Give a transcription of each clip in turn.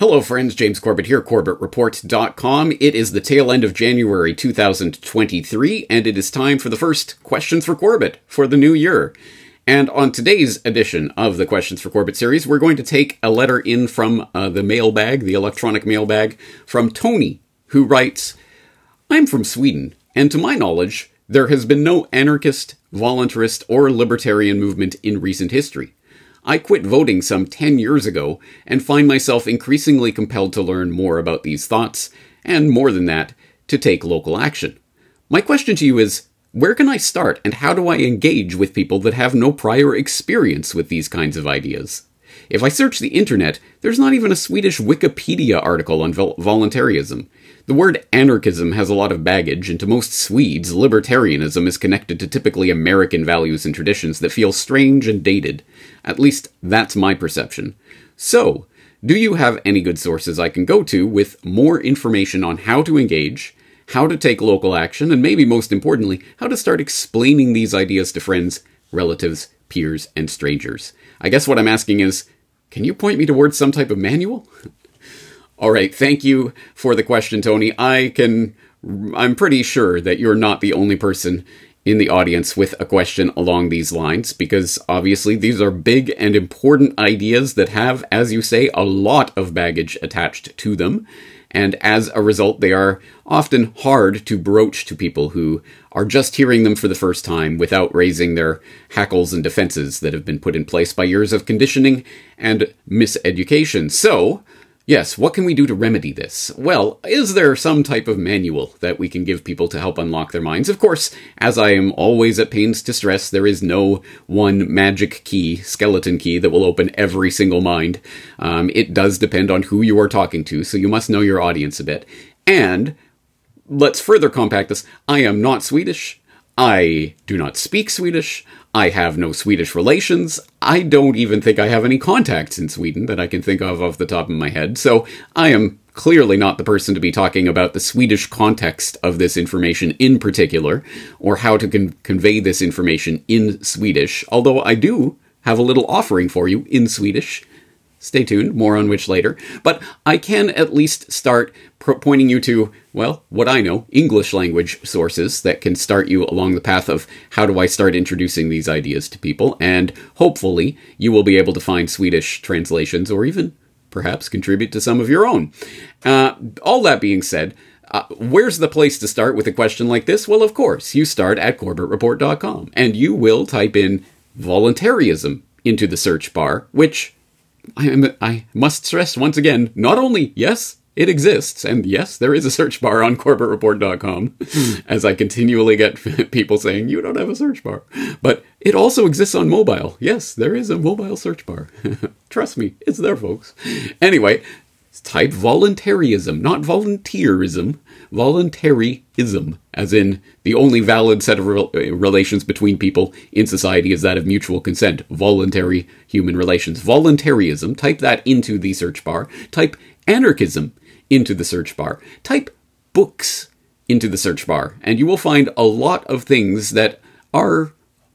Hello, friends. James Corbett here, CorbettReport.com. It is the tail end of January 2023, and it is time for the first Questions for Corbett for the new year. And on today's edition of the Questions for Corbett series, we're going to take a letter in from uh, the mailbag, the electronic mailbag, from Tony, who writes I'm from Sweden, and to my knowledge, there has been no anarchist, voluntarist, or libertarian movement in recent history. I quit voting some 10 years ago and find myself increasingly compelled to learn more about these thoughts, and more than that, to take local action. My question to you is where can I start and how do I engage with people that have no prior experience with these kinds of ideas? If I search the internet, there's not even a Swedish Wikipedia article on vol- voluntarism. The word anarchism has a lot of baggage, and to most Swedes, libertarianism is connected to typically American values and traditions that feel strange and dated. At least, that's my perception. So, do you have any good sources I can go to with more information on how to engage, how to take local action, and maybe most importantly, how to start explaining these ideas to friends, relatives, peers, and strangers? I guess what I'm asking is can you point me towards some type of manual? All right, thank you for the question, Tony. I can, I'm pretty sure that you're not the only person in the audience with a question along these lines, because obviously these are big and important ideas that have, as you say, a lot of baggage attached to them. And as a result, they are often hard to broach to people who are just hearing them for the first time without raising their hackles and defenses that have been put in place by years of conditioning and miseducation. So, Yes, what can we do to remedy this? Well, is there some type of manual that we can give people to help unlock their minds? Of course, as I am always at pains to stress, there is no one magic key, skeleton key, that will open every single mind. Um, it does depend on who you are talking to, so you must know your audience a bit. And let's further compact this I am not Swedish. I do not speak Swedish. I have no Swedish relations. I don't even think I have any contacts in Sweden that I can think of off the top of my head. So I am clearly not the person to be talking about the Swedish context of this information in particular, or how to con- convey this information in Swedish, although I do have a little offering for you in Swedish. Stay tuned, more on which later. But I can at least start pro- pointing you to, well, what I know, English language sources that can start you along the path of how do I start introducing these ideas to people, and hopefully you will be able to find Swedish translations or even perhaps contribute to some of your own. Uh, all that being said, uh, where's the place to start with a question like this? Well, of course, you start at CorbettReport.com and you will type in voluntarism into the search bar, which I, am, I must stress once again, not only, yes, it exists, and yes, there is a search bar on CorbettReport.com, hmm. as I continually get people saying, you don't have a search bar. But it also exists on mobile. Yes, there is a mobile search bar. Trust me, it's there, folks. Anyway, type voluntarism, not volunteerism, voluntaryism, as in the only valid set of re- relations between people in society is that of mutual consent, voluntary human relations. Voluntarism, type that into the search bar. Type anarchism into the search bar. Type books into the search bar, and you will find a lot of things that are,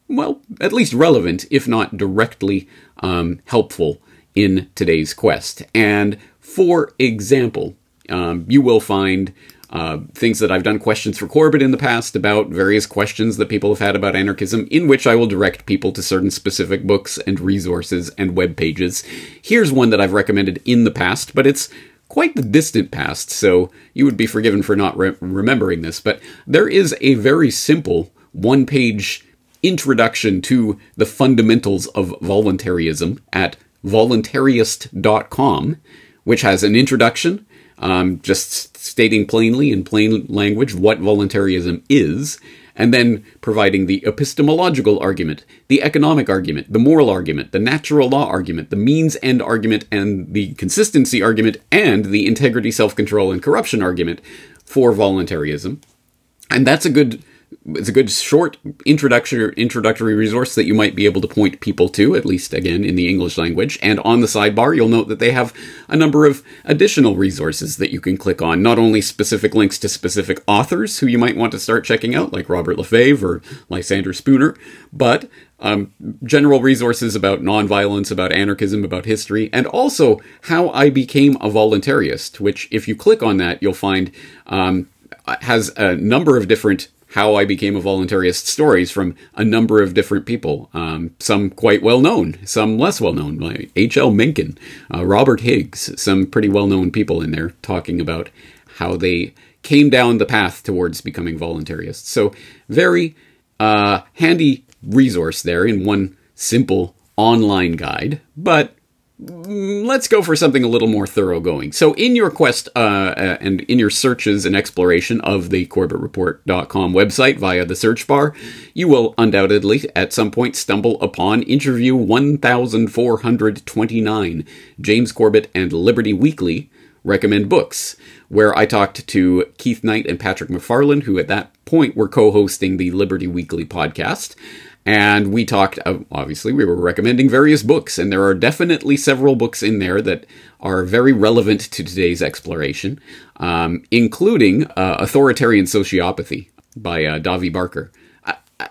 well, at least relevant, if not directly um, helpful in today's quest. And for example, um, you will find uh, things that I've done questions for Corbett in the past about various questions that people have had about anarchism, in which I will direct people to certain specific books and resources and web pages. Here's one that I've recommended in the past, but it's quite the distant past, so you would be forgiven for not re- remembering this. But there is a very simple one page introduction to the fundamentals of voluntarism at voluntarist.com which has an introduction, um, just stating plainly in plain language what voluntarism is, and then providing the epistemological argument, the economic argument, the moral argument, the natural law argument, the means end argument, and the consistency argument, and the integrity, self control, and corruption argument for voluntarism. And that's a good it's a good short introductory introductory resource that you might be able to point people to, at least again in the English language. And on the sidebar, you'll note that they have a number of additional resources that you can click on. Not only specific links to specific authors who you might want to start checking out, like Robert LeFevre or Lysander Spooner, but um, general resources about nonviolence, about anarchism, about history, and also how I became a voluntarist. Which, if you click on that, you'll find um, has a number of different how I became a voluntarist stories from a number of different people. Um, some quite well known, some less well known, like H.L. Mencken, uh, Robert Higgs, some pretty well known people in there talking about how they came down the path towards becoming voluntarists. So, very uh, handy resource there in one simple online guide, but let's go for something a little more thoroughgoing. So, in your quest uh, uh, and in your searches and exploration of the CorbettReport.com website via the search bar, you will undoubtedly at some point stumble upon interview 1429 James Corbett and Liberty Weekly recommend books, where I talked to Keith Knight and Patrick McFarland, who at that point were co hosting the Liberty Weekly podcast. And we talked, uh, obviously, we were recommending various books, and there are definitely several books in there that are very relevant to today's exploration, um, including uh, Authoritarian Sociopathy by uh, Davi Barker.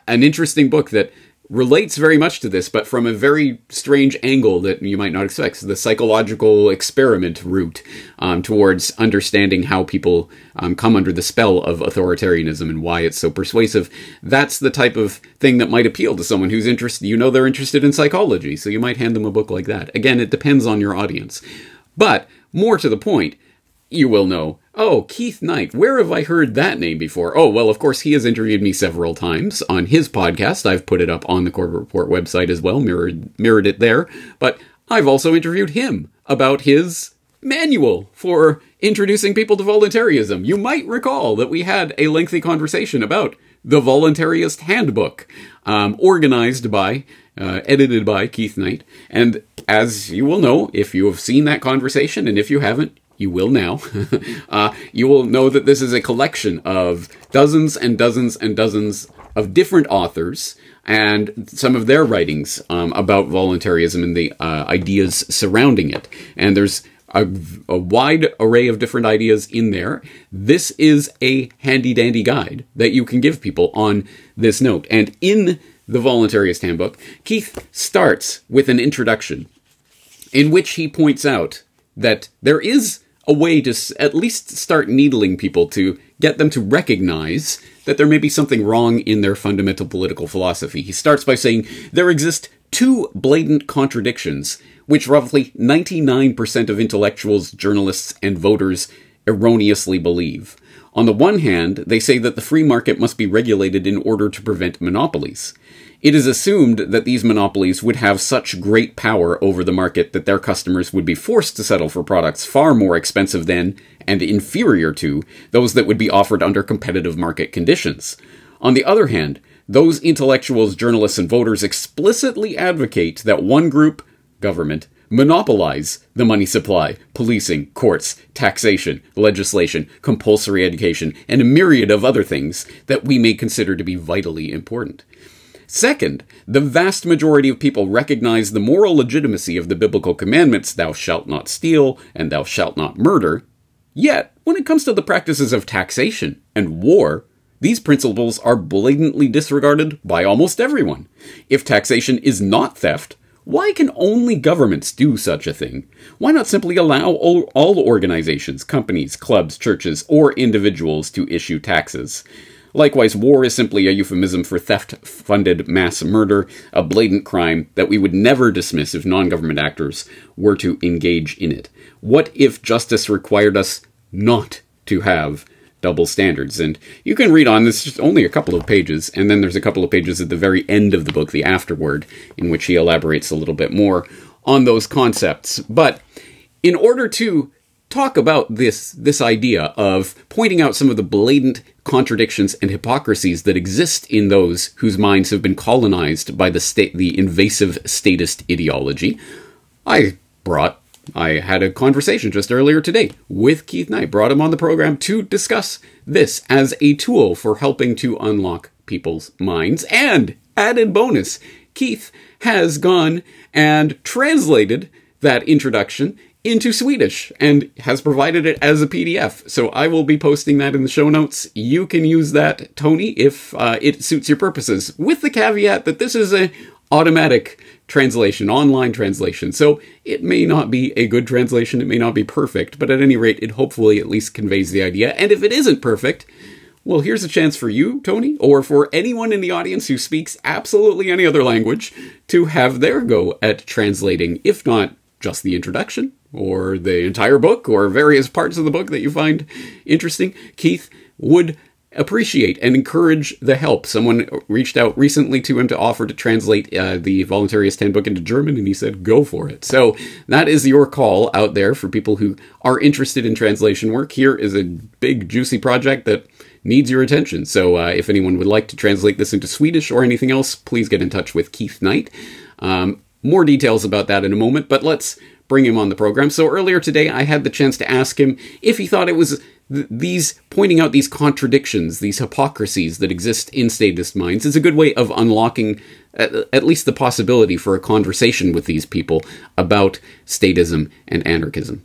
an interesting book that relates very much to this, but from a very strange angle that you might not expect. So the psychological experiment route um, towards understanding how people um, come under the spell of authoritarianism and why it's so persuasive. That's the type of thing that might appeal to someone who's interested. You know, they're interested in psychology, so you might hand them a book like that. Again, it depends on your audience. But more to the point, you will know Oh, Keith Knight. Where have I heard that name before? Oh, well, of course, he has interviewed me several times on his podcast. I've put it up on the Corbett Report website as well, mirrored, mirrored it there. But I've also interviewed him about his manual for introducing people to voluntarism. You might recall that we had a lengthy conversation about the Voluntarist Handbook, um, organized by, uh, edited by Keith Knight. And as you will know, if you have seen that conversation, and if you haven't, you will now, uh, you will know that this is a collection of dozens and dozens and dozens of different authors and some of their writings um, about voluntarism and the uh, ideas surrounding it. And there's a, a, wide array of different ideas in there. This is a handy dandy guide that you can give people on this note. And in the Voluntarist Handbook, Keith starts with an introduction in which he points out that there is a way to at least start needling people to get them to recognize that there may be something wrong in their fundamental political philosophy. He starts by saying there exist two blatant contradictions which roughly 99% of intellectuals, journalists, and voters erroneously believe. On the one hand, they say that the free market must be regulated in order to prevent monopolies. It is assumed that these monopolies would have such great power over the market that their customers would be forced to settle for products far more expensive than, and inferior to, those that would be offered under competitive market conditions. On the other hand, those intellectuals, journalists, and voters explicitly advocate that one group, government, monopolize the money supply, policing, courts, taxation, legislation, compulsory education, and a myriad of other things that we may consider to be vitally important. Second, the vast majority of people recognize the moral legitimacy of the biblical commandments, thou shalt not steal and thou shalt not murder. Yet, when it comes to the practices of taxation and war, these principles are blatantly disregarded by almost everyone. If taxation is not theft, why can only governments do such a thing? Why not simply allow all, organizations, companies, clubs, churches, or individuals to issue taxes? Likewise, war is simply a euphemism for theft funded mass murder, a blatant crime that we would never dismiss if non government actors were to engage in it. What if justice required us not to have double standards? And you can read on this, just only a couple of pages, and then there's a couple of pages at the very end of the book, the afterword, in which he elaborates a little bit more on those concepts. But in order to talk about this this idea of pointing out some of the blatant contradictions and hypocrisies that exist in those whose minds have been colonized by the state the invasive statist ideology. I brought I had a conversation just earlier today with Keith Knight, brought him on the program to discuss this as a tool for helping to unlock people's minds. And added bonus, Keith has gone and translated that introduction into Swedish and has provided it as a PDF. So I will be posting that in the show notes. You can use that, Tony, if uh, it suits your purposes, with the caveat that this is a automatic translation, online translation. So it may not be a good translation, it may not be perfect, but at any rate, it hopefully at least conveys the idea. And if it isn't perfect, well, here's a chance for you, Tony, or for anyone in the audience who speaks absolutely any other language to have their go at translating, if not just the introduction, or the entire book, or various parts of the book that you find interesting. Keith would appreciate and encourage the help. Someone reached out recently to him to offer to translate uh, the Voluntarist Handbook into German, and he said, go for it. So that is your call out there for people who are interested in translation work. Here is a big, juicy project that needs your attention. So uh, if anyone would like to translate this into Swedish or anything else, please get in touch with Keith Knight. Um, more details about that in a moment, but let's bring him on the program. So earlier today, I had the chance to ask him if he thought it was these pointing out these contradictions, these hypocrisies that exist in statist minds is a good way of unlocking at, at least the possibility for a conversation with these people about statism and anarchism.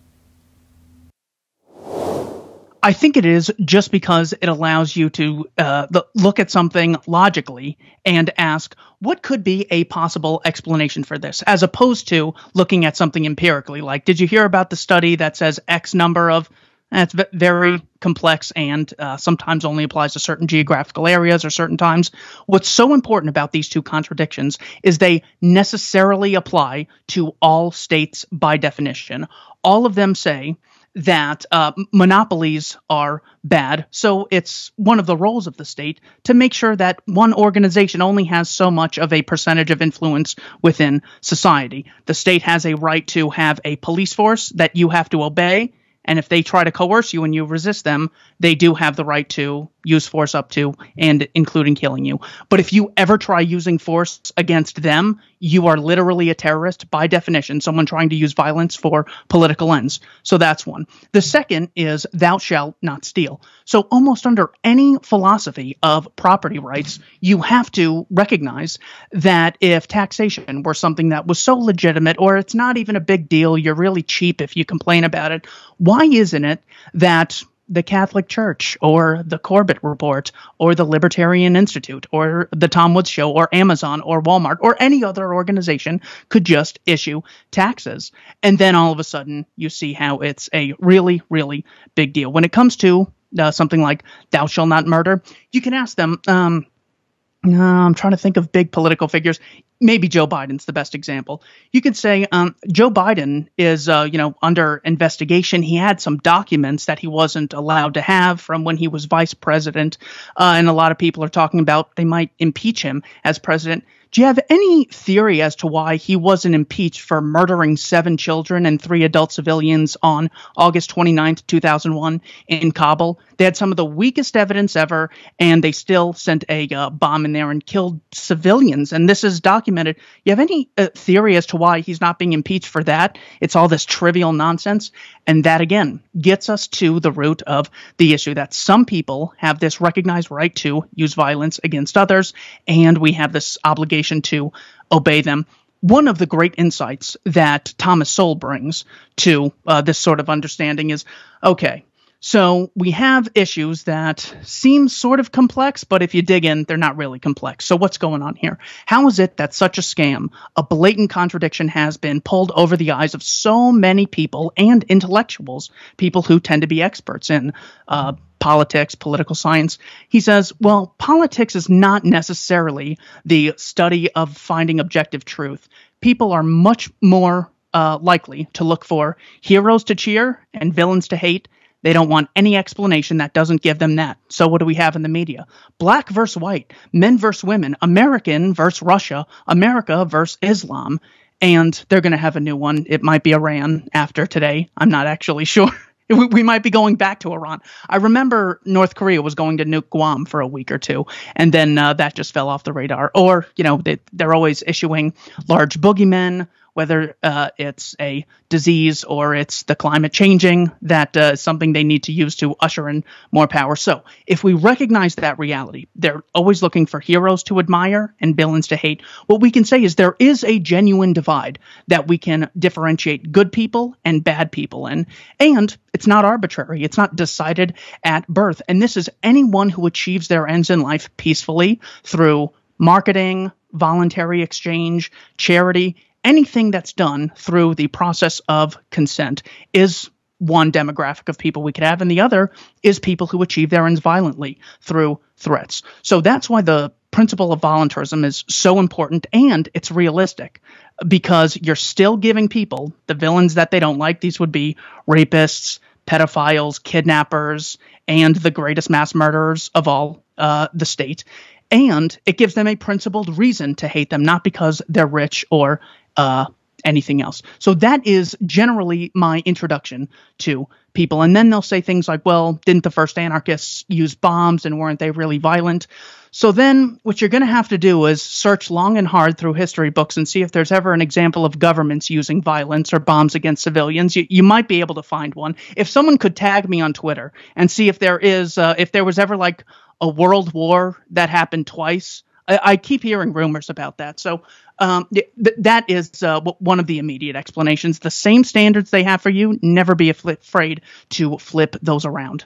I think it is just because it allows you to uh, look at something logically and ask what could be a possible explanation for this, as opposed to looking at something empirically. Like, did you hear about the study that says X number of it's very complex and uh, sometimes only applies to certain geographical areas or certain times. What's so important about these two contradictions is they necessarily apply to all states by definition. All of them say that uh, monopolies are bad. So it's one of the roles of the state to make sure that one organization only has so much of a percentage of influence within society. The state has a right to have a police force that you have to obey and if they try to coerce you and you resist them, they do have the right to use force up to and including killing you. But if you ever try using force against them, you are literally a terrorist by definition, someone trying to use violence for political ends. So that's one. The second is thou shalt not steal. So almost under any philosophy of property rights, you have to recognize that if taxation were something that was so legitimate or it's not even a big deal, you're really cheap if you complain about it, why isn't it that the Catholic Church or the Corbett Report or the Libertarian Institute or the Tom Woods Show or Amazon or Walmart or any other organization could just issue taxes. And then all of a sudden you see how it's a really, really big deal. When it comes to uh, something like thou shalt not murder, you can ask them, um, I'm trying to think of big political figures. Maybe Joe Biden's the best example. You could say um, Joe Biden is, uh, you know, under investigation. He had some documents that he wasn't allowed to have from when he was vice president, uh, and a lot of people are talking about they might impeach him as president. Do you have any theory as to why he wasn't impeached for murdering seven children and three adult civilians on August 29th, 2001 in Kabul? They had some of the weakest evidence ever, and they still sent a uh, bomb in there and killed civilians. And this is documented. You have any uh, theory as to why he's not being impeached for that? It's all this trivial nonsense. And that, again, gets us to the root of the issue that some people have this recognized right to use violence against others, and we have this obligation to obey them one of the great insights that Thomas Sowell brings to uh, this sort of understanding is okay, so we have issues that seem sort of complex, but if you dig in, they're not really complex. So what's going on here? How is it that such a scam, a blatant contradiction, has been pulled over the eyes of so many people and intellectuals, people who tend to be experts in uh, politics, political science? He says, well, politics is not necessarily the study of finding objective truth. People are much more uh, likely to look for heroes to cheer and villains to hate they don't want any explanation that doesn't give them that. So what do we have in the media? Black versus white, men versus women, American versus Russia, America versus Islam. And they're going to have a new one. It might be Iran after today. I'm not actually sure. we might be going back to Iran. I remember North Korea was going to nuke Guam for a week or two, and then uh, that just fell off the radar. Or, you know, they, they're always issuing large boogeymen whether uh, it's a disease or it's the climate changing, that uh, is something they need to use to usher in more power. So, if we recognize that reality, they're always looking for heroes to admire and villains to hate. What we can say is there is a genuine divide that we can differentiate good people and bad people in. And it's not arbitrary, it's not decided at birth. And this is anyone who achieves their ends in life peacefully through marketing, voluntary exchange, charity, anything that's done through the process of consent is one demographic of people we could have, and the other is people who achieve their ends violently through threats. So that's why the principle of voluntarism is so important and it's realistic because you're still giving people the villains that they don't like. These would be rapists, pedophiles, kidnappers, and the greatest mass murderers of all uh, the state. And it gives them a principled reason to hate them, not because they're rich or uh, anything else. So that is generally my introduction to people. And then they'll say things like, well, didn't the first anarchists use bombs and weren't they really violent? So then what you're going to have to do is search long and hard through history books and see if there's ever an example of governments using violence or bombs against civilians. You, you might be able to find one. If someone could tag me on Twitter and see if there is, uh, if there was ever like a world war that happened twice, I, I keep hearing rumors about that. So um, th- that is uh, one of the immediate explanations. The same standards they have for you, never be afraid to flip those around.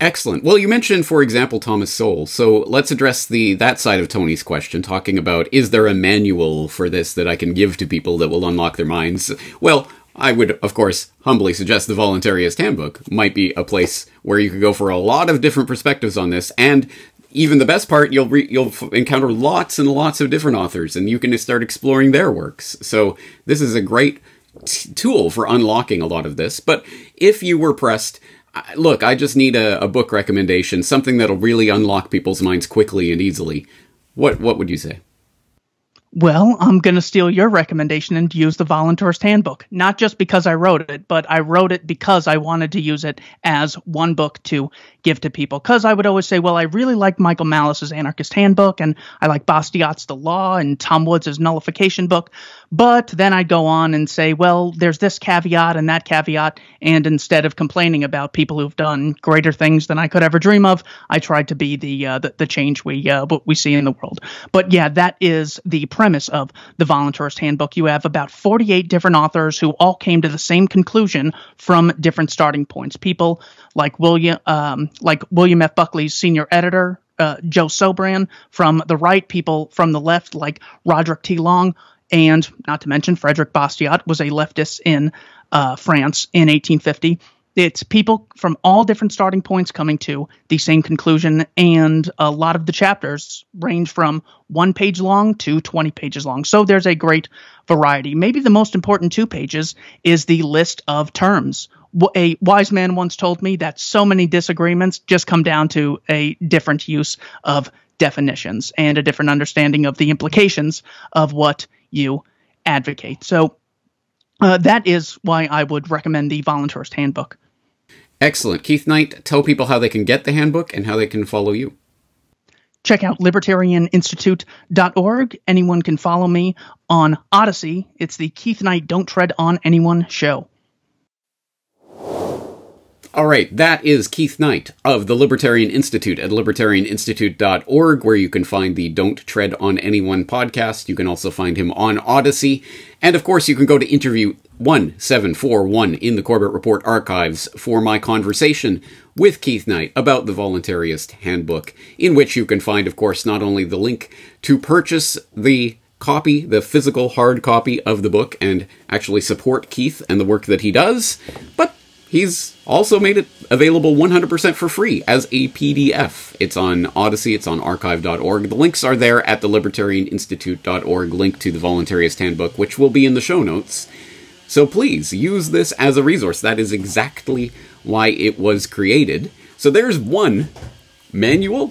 Excellent. Well, you mentioned, for example, Thomas Sowell. So let's address the that side of Tony's question, talking about is there a manual for this that I can give to people that will unlock their minds? Well, I would, of course, humbly suggest the Voluntarist Handbook might be a place where you could go for a lot of different perspectives on this, and even the best part, you'll re- you'll encounter lots and lots of different authors, and you can start exploring their works. So this is a great t- tool for unlocking a lot of this. But if you were pressed look, I just need a, a book recommendation, something that'll really unlock people's minds quickly and easily. What what would you say? Well, I'm going to steal your recommendation and use the Voluntarist Handbook. Not just because I wrote it, but I wrote it because I wanted to use it as one book to give to people. Because I would always say, well, I really like Michael Malice's Anarchist Handbook, and I like Bastiat's The Law and Tom Woods' Nullification book. But then I'd go on and say, well, there's this caveat and that caveat. And instead of complaining about people who've done greater things than I could ever dream of, I tried to be the uh, the, the, change we uh, what we see in the world. But yeah, that is the premise of the Voluntarist Handbook. You have about 48 different authors who all came to the same conclusion from different starting points. People like William um, like William F. Buckley's senior editor, uh, Joe Sobran from the right, people from the left like Roderick T. Long, and not to mention Frederick Bastiat was a leftist in uh, France in 1850. It's people from all different starting points coming to the same conclusion, and a lot of the chapters range from one page long to 20 pages long. So there's a great variety. Maybe the most important two pages is the list of terms. A wise man once told me that so many disagreements just come down to a different use of definitions and a different understanding of the implications of what you advocate. So uh, that is why I would recommend the Voluntarist Handbook. Excellent. Keith Knight, tell people how they can get the handbook and how they can follow you. Check out libertarianinstitute.org. Anyone can follow me on Odysee. It's the Keith Knight Don't Tread on Anyone show. All right, that is Keith Knight of the Libertarian Institute at libertarianinstitute.org, where you can find the Don't Tread on Anyone podcast. You can also find him on Odysee. And of course, you can go to interview 1741 in the Corbett Report archives for my conversation with Keith Knight about the Voluntarist Handbook, in which you can find, of course, not only the link to purchase the copy, the physical hard copy of the book, and actually support Keith and the work that he does, but He's also made it available 100% for free as a PDF. It's on Odysee, it's on archive.org. The links are there at the libertarianinstitute.org link to the Voluntarist Handbook, which will be in the show notes. So please use this as a resource. That is exactly why it was created. So there's one manual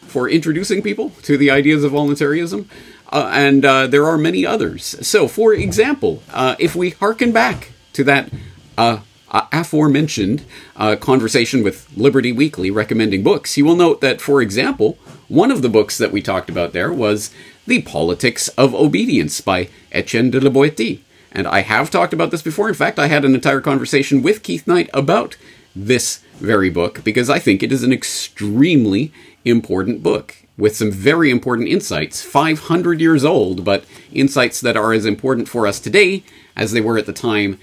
for introducing people to the ideas of voluntarism, uh, and uh, there are many others. So, for example, uh, if we hearken back to that uh, aforementioned uh, conversation with Liberty Weekly recommending books, you will note that, for example, one of the books that we talked about there was The Politics of Obedience by Etienne de la Boétie. And I have talked about this before. In fact, I had an entire conversation with Keith Knight about this very book because I think it is an extremely important book with some very important insights. 500 years old, but insights that are as important for us today as they were at the time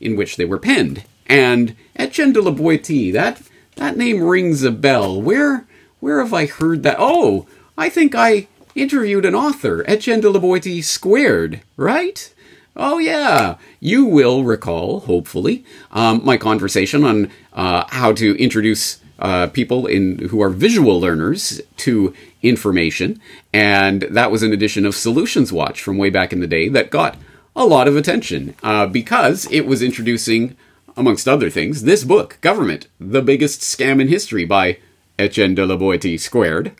in which they were penned. And Etienne de la Boétie, that, that name rings a bell. Where, where have I heard that? Oh, I think I interviewed an author, Etienne de la Boétie squared, right? Oh, yeah. You will recall, hopefully, um, my conversation on uh, how to introduce uh, people in who are visual learners to information, and that was an edition of Solutions Watch from way back in the day that got a lot of attention uh, because it was introducing, amongst other things, this book, Government: The Biggest Scam in History by Etienne de la Boétie squared.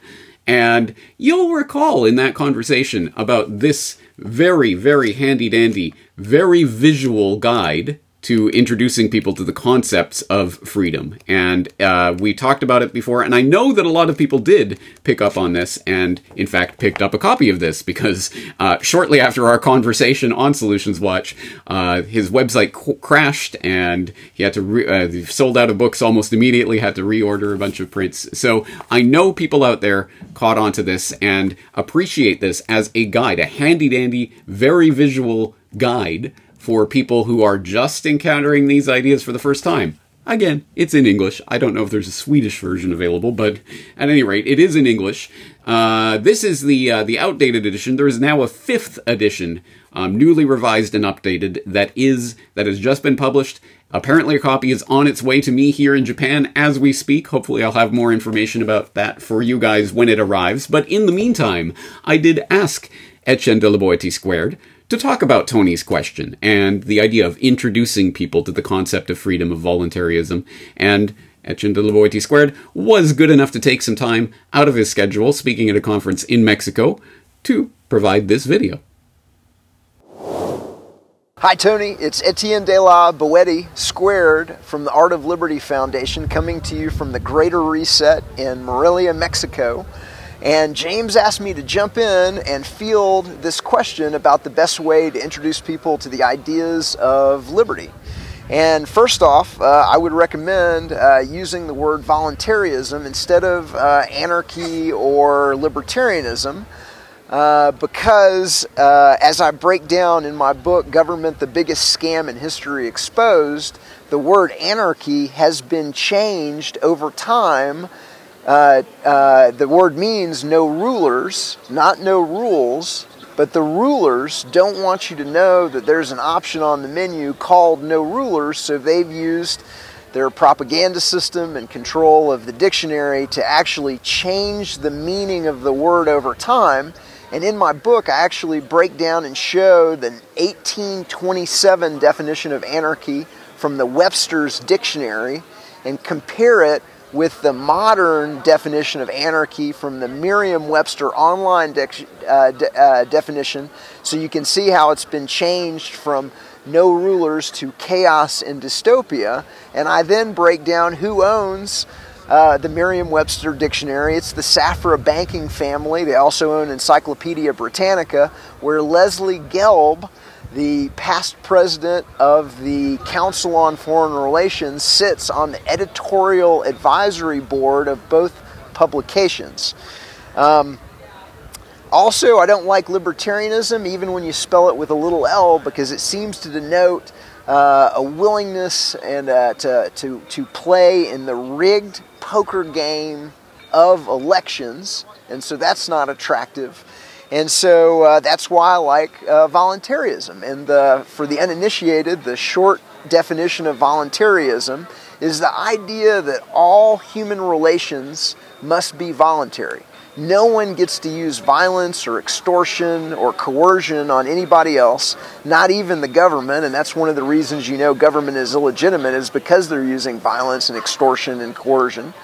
And you'll recall in that conversation about this very, very handy dandy, very visual guide to introducing people to the concepts of freedom. And uh, we talked about it before, and I know that a lot of people did pick up on this and, in fact, picked up a copy of this because uh, shortly after our conversation on Solutions Watch, uh, his website crashed and he had to re- uh, sold out of books almost immediately, had to reorder a bunch of prints. So I know people out there caught on to this and appreciate this as a guide, a handy dandy, very visual guide for people who are just encountering these ideas for the first time. Again, it's in English. I don't know if there's a Swedish version available, but at any rate, it is in English. Uh, this is the uh, the outdated edition. There is now a fifth edition, um, newly revised and updated, that is that has just been published. Apparently, a copy is on its way to me here in Japan as we speak. Hopefully, I'll have more information about that for you guys when it arrives. But in the meantime, I did ask Etienne de la Boétie Squared to talk about Tony's question and the idea of introducing people to the concept of freedom of voluntarism. And Etienne de la Boétie Squared was good enough to take some time out of his schedule, speaking at a conference in Mexico, to provide this video. Hi, Tony. It's Etienne de la Boétie Squared from the Art of Liberty Foundation coming to you from the Greater Reset in Morelia, Mexico. And James asked me to jump in and field this question about the best way to introduce people to the ideas of liberty. And first off, uh, I would recommend uh, using the word voluntarism instead of uh, anarchy or libertarianism. Uh, because, uh, as I break down in my book, Government the Biggest Scam in History Exposed, the word anarchy has been changed over time uh, uh, the word means no rulers, not no rules, but the rulers don't want you to know that there's an option on the menu called no rulers, so they've used their propaganda system and control of the dictionary to actually change the meaning of the word over time. And in my book, I actually break down and show the 1827 definition of anarchy from the Webster's Dictionary and compare it with the modern definition of anarchy from the Merriam Webster online uh, de- uh, definition. So you can see how it's been changed from no rulers to chaos and dystopia. And I then break down who owns. Uh, the Merriam Webster Dictionary. It's the Safra banking family. They also own Encyclopedia Britannica, where Leslie Gelb the past president of the Council on Foreign Relations sits on the editorial advisory board of both publications. Um, also, I don't like libertarianism, even when you spell it with a little L, because it seems to denote uh, a willingness and uh, to, to, to play in the rigged poker game of elections, and so that's not attractive. And so uh, that's why I like uh, voluntarism. And the, for the uninitiated, the short definition of voluntarism is the idea that all human relations must be voluntary. No one gets to use violence or extortion or coercion on anybody else, not even the government. And that's one of the reasons you know government is illegitimate, is because they're using violence and extortion and coercion.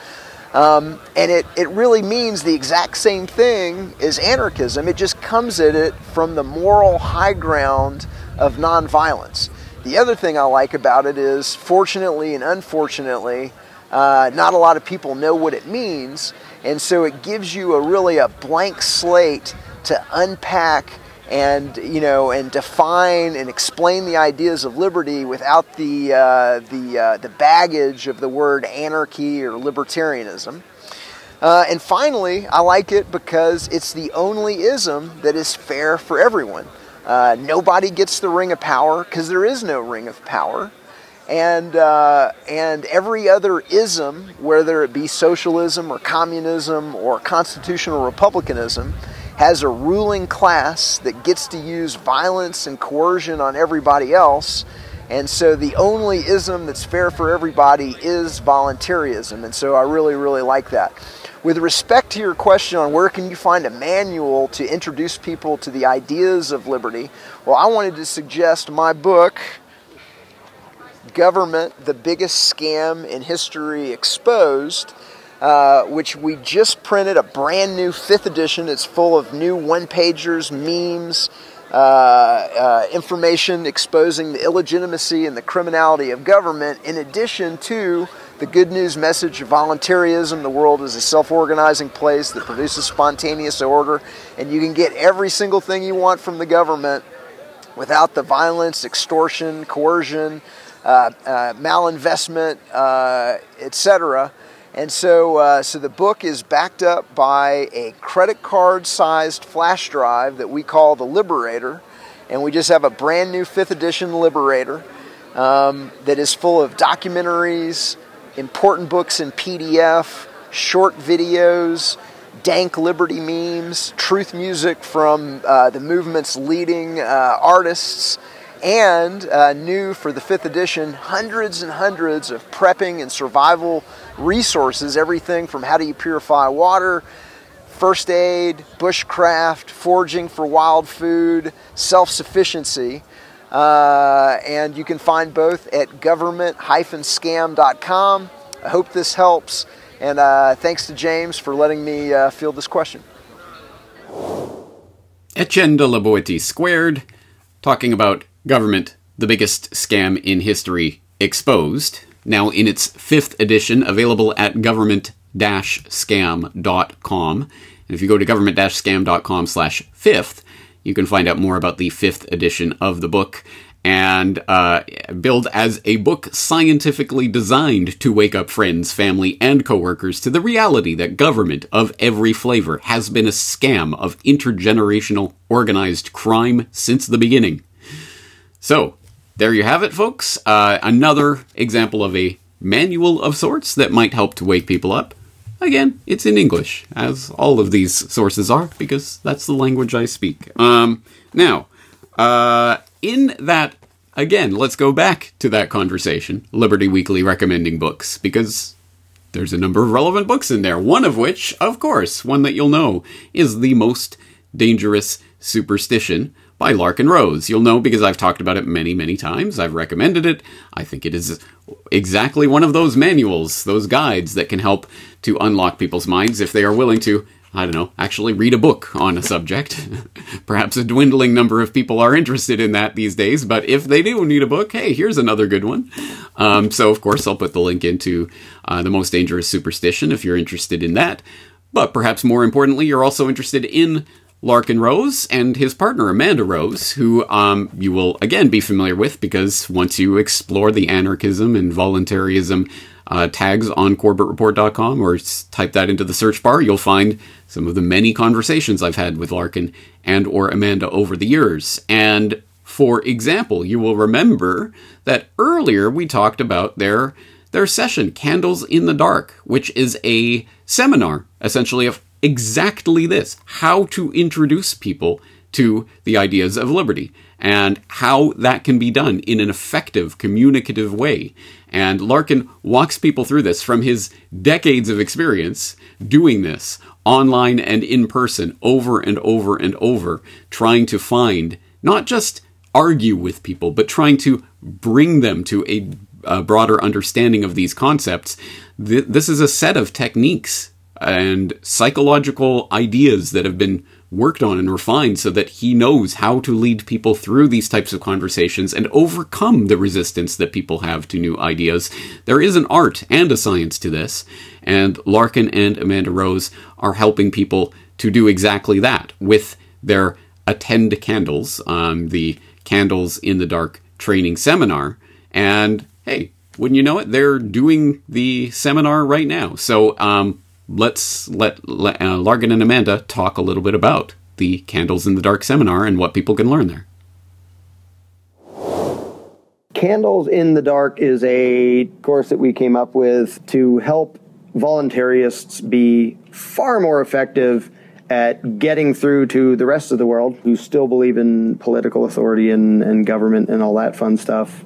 Um, and it, it really means the exact same thing as anarchism. It just comes at it from the moral high ground of nonviolence. The other thing I like about it is, fortunately and unfortunately, uh, not a lot of people know what it means, and so it gives you a really a blank slate to unpack and you know and define and explain the ideas of liberty without the uh, the uh, the baggage of the word anarchy or libertarianism. Uh, and finally, I like it because it's the only ism that is fair for everyone. Uh, nobody gets the ring of power because there is no ring of power. And, uh, and every other ism, whether it be socialism or communism or constitutional republicanism, has a ruling class that gets to use violence and coercion on everybody else. And so the only ism that's fair for everybody is voluntarism. And so I really, really like that. With respect to your question on where can you find a manual to introduce people to the ideas of liberty, well, I wanted to suggest my book, Government, the Biggest Scam in History Exposed, uh, which we just printed a brand new fifth edition. It's full of new one pagers, memes, uh, uh, information exposing the illegitimacy and the criminality of government, in addition to the good news message of voluntarism. The world is a self organizing place that produces spontaneous order, and you can get every single thing you want from the government without the violence, extortion, coercion, uh, uh, malinvestment, uh, etc. And so, uh, so the book is backed up by a credit card sized flash drive that we call the Liberator. And we just have a brand new fifth edition Liberator um, that is full of documentaries, important books in PDF, short videos, dank liberty memes, truth music from uh, the movement's leading uh, artists, and uh, new for the fifth edition, hundreds and hundreds of prepping and survival resources everything from how do you purify water. First aid, bushcraft, foraging for wild food, self sufficiency. Uh, and you can find both at government-scam.com. I hope this helps, and uh, thanks to James for letting me uh, field this question. Etienne de squared, talking about government, the biggest scam in history, exposed. Now in its fifth edition, available at government-scam.com. And if you go to government-scam.com slash fifth, you can find out more about the fifth edition of the book and uh, build as a book scientifically designed to wake up friends, family, and coworkers to the reality that government of every flavor has been a scam of intergenerational organized crime since the beginning. So, there you have it, folks. Uh, another example of a manual of sorts that might help to wake people up. Again, it's in English, as all of these sources are, because that's the language I speak. Um, now, uh, in that, again, let's go back to that conversation Liberty Weekly recommending books, because there's a number of relevant books in there. One of which, of course, one that you'll know, is The Most Dangerous Superstition by Larken Rose. You'll know because I've talked about it many, many times. I've recommended it. I think it is exactly one of those manuals, those guides that can help to unlock people's minds if they are willing to, I don't know, actually read a book on a subject. Perhaps a dwindling number of people are interested in that these days, but if they do need a book, hey, here's another good one. Um, so, of course, I'll put the link into uh, The Most Dangerous Superstition if you're interested in that. But perhaps more importantly, you're also interested in Larken Rose and his partner Amanda Rose, who um, you will again be familiar with because once you explore the anarchism and voluntarism uh, tags on CorbettReport.com or type that into the search bar, you'll find some of the many conversations I've had with Larken and or Amanda over the years. And for example, you will remember that earlier we talked about their their session Candles in the Dark, which is a seminar essentially of exactly this how to introduce people to the ideas of liberty and how that can be done in an effective, communicative way. And Larken walks people through this from his decades of experience doing this online and in person over and over and over, trying to find not just argue with people, but trying to bring them to a, a broader understanding of these concepts. Th- this is a set of techniques and psychological ideas that have been worked on and refined so that he knows how to lead people through these types of conversations and overcome the resistance that people have to new ideas. There is an art and a science to this, and Larken and Amanda Rose are helping people to do exactly that with their Attend Candles, um, the Candles in the Dark training seminar. And hey, wouldn't you know it? They're doing the seminar right now. So um, let's let, let uh, Larken and Amanda talk a little bit about the Candles in the Dark seminar and what people can learn there. Candles in the Dark is a course that we came up with to help voluntarists be far more effective at getting through to the rest of the world who still believe in political authority and, and government and all that fun stuff.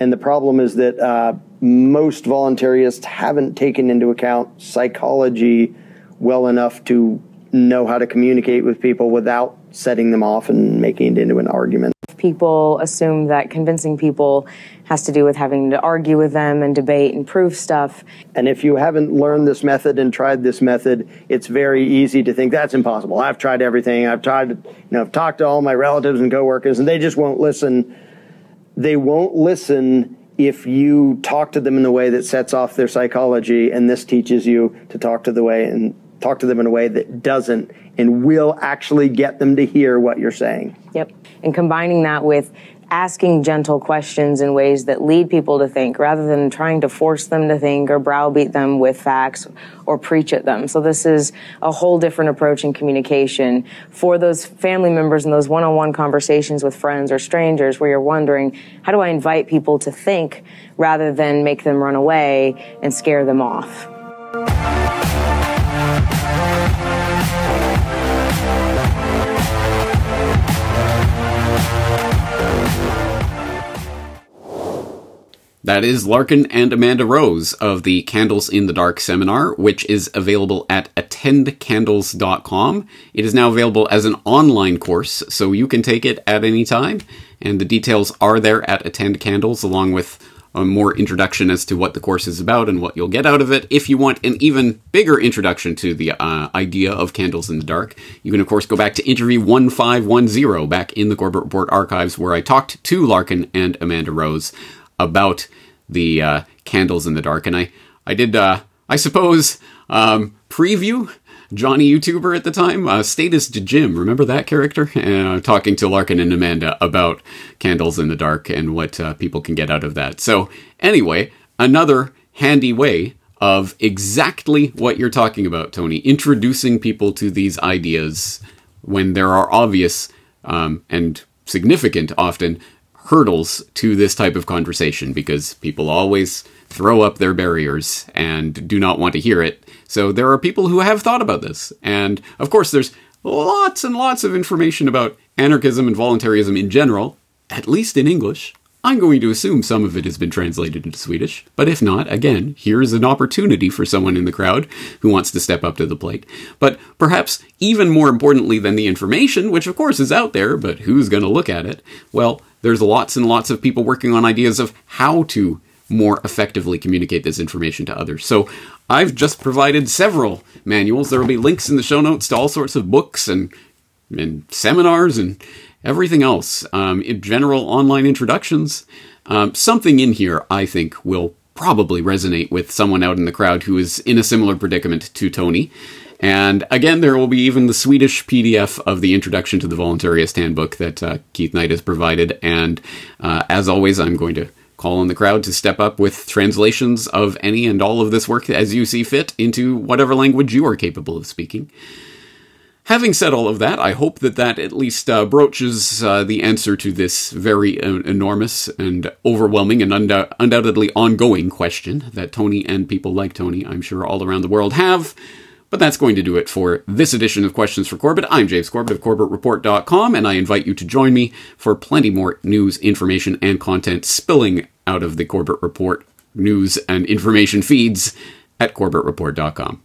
And the problem is that uh, most voluntarists haven't taken into account psychology well enough to know how to communicate with people without setting them off and making it into an argument. People assume that convincing people has to do with having to argue with them and debate and prove stuff. And if you haven't learned this method and tried this method, it's very easy to think that's impossible. I've tried everything. I've tried, you know, I've talked to all my relatives and coworkers, and they just won't listen. They won't listen if you talk to them in a way that sets off their psychology, and this teaches you to talk to the way and talk to them in a way that doesn't and will actually get them to hear what you're saying. Yep. And combining that with asking gentle questions in ways that lead people to think rather than trying to force them to think or browbeat them with facts or preach at them. So this is a whole different approach in communication for those family members and those one-on-one conversations with friends or strangers where you're wondering, how do I invite people to think rather than make them run away and scare them off? That is Larken and Amanda Rose of the Candles in the Dark seminar, which is available at attendcandles.com. It is now available as an online course, so you can take it at any time. And the details are there at Attend Candles, along with a more introduction as to what the course is about and what you'll get out of it. If you want an even bigger introduction to the uh, idea of Candles in the Dark, you can, of course, go back to interview 1510 back in the Corbett Report archives, where I talked to Larken and Amanda Rose about the uh, candles in the dark, and I I did uh, I suppose um, preview Johnny YouTuber at the time, uh, Statist Jim. Remember that character? Uh, talking to Larken and Amanda about candles in the dark and what uh, people can get out of that. So anyway, another handy way of exactly what you're talking about, Tony. Introducing people to these ideas when there are obvious um, and significant, often hurdles to this type of conversation because people always throw up their barriers and do not want to hear it. So there are people who have thought about this. And of course, there's lots and lots of information about anarchism and voluntarism in general, at least in English. I'm going to assume some of it has been translated into Swedish, but if not, again, here's an opportunity for someone in the crowd who wants to step up to the plate. But perhaps even more importantly than the information, which of course is out there, but who's going to look at it? Well, there's lots and lots of people working on ideas of how to more effectively communicate this information to others. So I've just provided several manuals. There will be links in the show notes to all sorts of books and and seminars and everything else. Um, in general online introductions. Um, something in here I think will probably resonate with someone out in the crowd who is in a similar predicament to Tony. And again, there will be even the Swedish PDF of the Introduction to the Voluntarist Handbook that uh, Keith Knight has provided. And uh, as always, I'm going to call on the crowd to step up with translations of any and all of this work as you see fit into whatever language you are capable of speaking. Having said all of that, I hope that that at least uh, broaches uh, the answer to this very enormous and overwhelming and undoubtedly ongoing question that Tony and people like Tony, I'm sure, all around the world have. But that's going to do it for this edition of Questions for Corbett. I'm James Corbett of CorbettReport.com, and I invite you to join me for plenty more news, information, and content spilling out of the Corbett Report news and information feeds at CorbettReport.com.